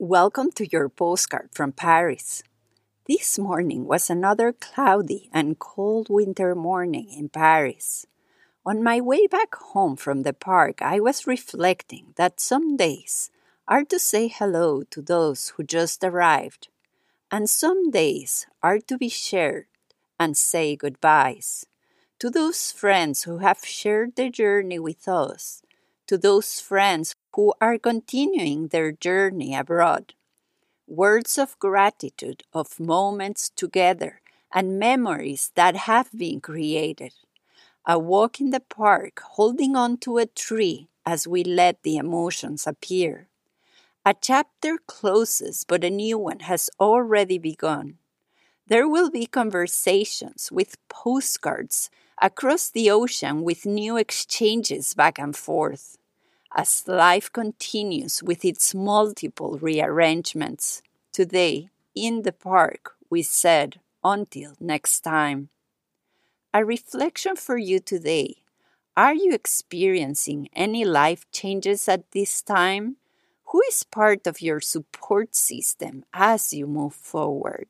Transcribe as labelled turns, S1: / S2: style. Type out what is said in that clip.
S1: Welcome to your postcard from Paris. This morning was another cloudy and cold winter morning in Paris. On my way back home from the park, I was reflecting that some days are to say hello to those who just arrived, and some days are to be shared and say goodbyes to those friends who have shared the journey with us, to those friends who are continuing their journey abroad. Words of gratitude, of moments together, and memories that have been created. A walk in the park, holding on to a tree as we let the emotions appear. A chapter closes, but a new one has already begun. There will be conversations with postcards across the ocean with new exchanges back and forth as life continues with its multiple rearrangements. Today, in the park, we said, until next time. A reflection for you today. Are you experiencing any life changes at this time? Who is part of your support system as you move forward?